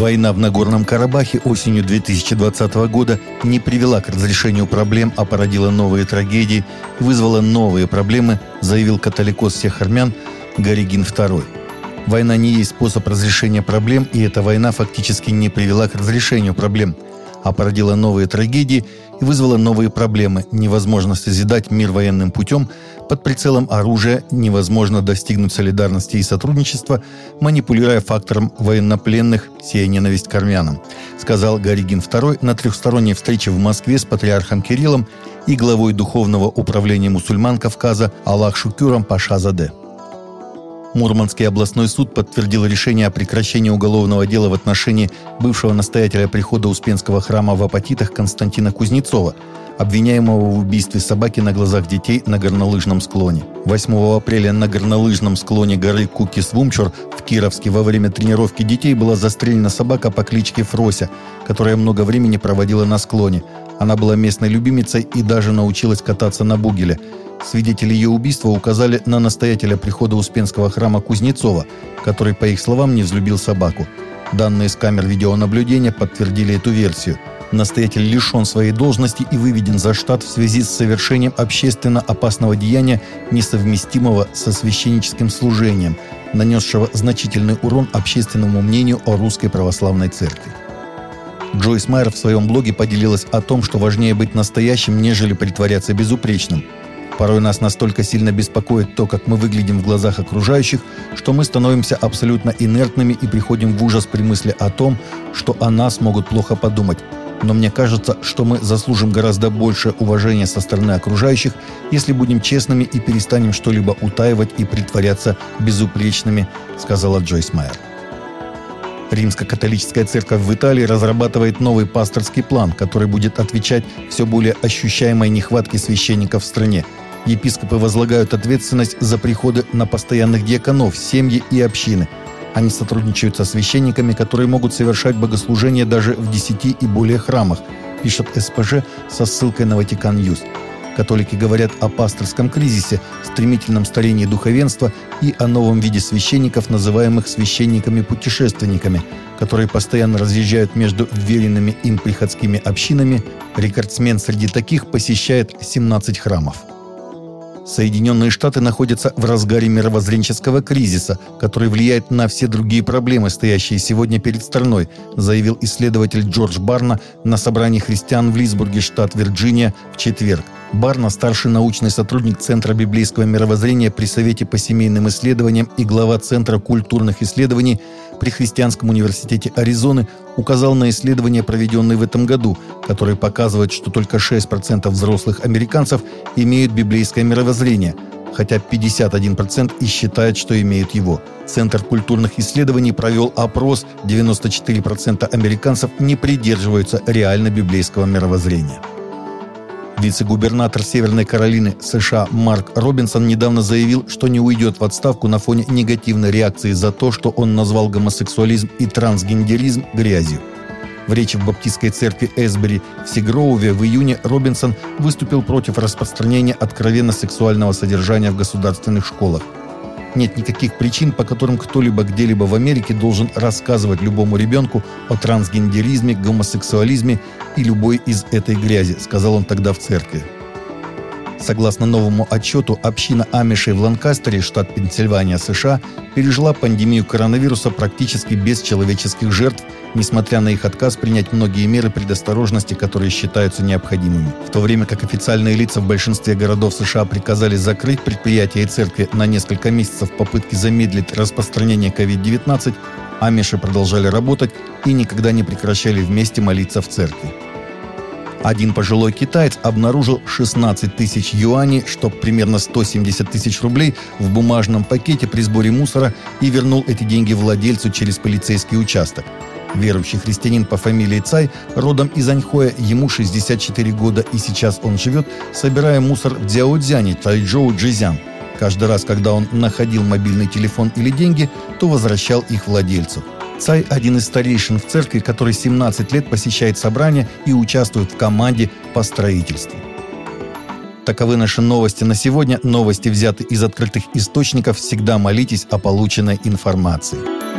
Война в Нагорном Карабахе осенью 2020 года не привела к разрешению проблем, а породила новые трагедии вызвала новые проблемы, заявил католикос всех армян Гаригин II. Война не есть способ разрешения проблем, и эта война фактически не привела к разрешению проблем, а породила новые трагедии и вызвала новые проблемы. Невозможно созидать мир военным путем, под прицелом оружия невозможно достигнуть солидарности и сотрудничества, манипулируя фактором военнопленных, сея ненависть к армянам, сказал Гаригин II на трехсторонней встрече в Москве с патриархом Кириллом и главой Духовного управления мусульман Кавказа Аллах Шукюром Пашазаде. Мурманский областной суд подтвердил решение о прекращении уголовного дела в отношении бывшего настоятеля прихода Успенского храма в Апатитах Константина Кузнецова, обвиняемого в убийстве собаки на глазах детей на горнолыжном склоне. 8 апреля на горнолыжном склоне горы Кукис-Вумчур в Кировске во время тренировки детей была застрелена собака по кличке Фрося, которая много времени проводила на склоне. Она была местной любимицей и даже научилась кататься на бугеле – Свидетели ее убийства указали на настоятеля прихода Успенского храма Кузнецова, который, по их словам, не взлюбил собаку. Данные с камер видеонаблюдения подтвердили эту версию. Настоятель лишен своей должности и выведен за штат в связи с совершением общественно опасного деяния, несовместимого со священническим служением, нанесшего значительный урон общественному мнению о русской православной церкви. Джойс Майер в своем блоге поделилась о том, что важнее быть настоящим, нежели притворяться безупречным – Порой нас настолько сильно беспокоит то, как мы выглядим в глазах окружающих, что мы становимся абсолютно инертными и приходим в ужас при мысли о том, что о нас могут плохо подумать. Но мне кажется, что мы заслужим гораздо больше уважения со стороны окружающих, если будем честными и перестанем что-либо утаивать и притворяться безупречными, сказала Джойс Майер. Римско-католическая церковь в Италии разрабатывает новый пасторский план, который будет отвечать все более ощущаемой нехватке священников в стране – Епископы возлагают ответственность за приходы на постоянных диаконов, семьи и общины. Они сотрудничают со священниками, которые могут совершать богослужения даже в десяти и более храмах, пишет СПЖ со ссылкой на Vatican News. Католики говорят о пасторском кризисе, стремительном старении духовенства и о новом виде священников, называемых священниками-путешественниками, которые постоянно разъезжают между вверенными им приходскими общинами. Рекордсмен среди таких посещает 17 храмов. Соединенные Штаты находятся в разгаре мировоззренческого кризиса, который влияет на все другие проблемы, стоящие сегодня перед страной, заявил исследователь Джордж Барна на собрании христиан в Лисбурге, штат Вирджиния, в четверг. Барна – старший научный сотрудник Центра библейского мировоззрения при Совете по семейным исследованиям и глава Центра культурных исследований при Христианском университете Аризоны, указал на исследования, проведенные в этом году, которые показывают, что только 6% взрослых американцев имеют библейское мировоззрение, хотя 51% и считают, что имеют его. Центр культурных исследований провел опрос, 94% американцев не придерживаются реально библейского мировоззрения. Вице-губернатор Северной Каролины США Марк Робинсон недавно заявил, что не уйдет в отставку на фоне негативной реакции за то, что он назвал гомосексуализм и трансгендеризм грязью. В речи в баптистской церкви Эсбери в Сигроуве в июне Робинсон выступил против распространения откровенно сексуального содержания в государственных школах – нет никаких причин, по которым кто-либо где-либо в Америке должен рассказывать любому ребенку о трансгендеризме, гомосексуализме и любой из этой грязи, сказал он тогда в церкви. Согласно новому отчету, община Амишей в Ланкастере, штат Пенсильвания, США, пережила пандемию коронавируса практически без человеческих жертв, несмотря на их отказ принять многие меры предосторожности, которые считаются необходимыми. В то время как официальные лица в большинстве городов США приказали закрыть предприятия и церкви на несколько месяцев в попытке замедлить распространение COVID-19, Амиши продолжали работать и никогда не прекращали вместе молиться в церкви. Один пожилой китаец обнаружил 16 тысяч юаней, что примерно 170 тысяч рублей, в бумажном пакете при сборе мусора и вернул эти деньги владельцу через полицейский участок. Верующий христианин по фамилии Цай, родом из Аньхоя, ему 64 года и сейчас он живет, собирая мусор в Дзяодзяне, Тайчжоу, Джизян. Каждый раз, когда он находил мобильный телефон или деньги, то возвращал их владельцу. Цай – один из старейшин в церкви, который 17 лет посещает собрания и участвует в команде по строительству. Таковы наши новости на сегодня. Новости взяты из открытых источников. Всегда молитесь о полученной информации.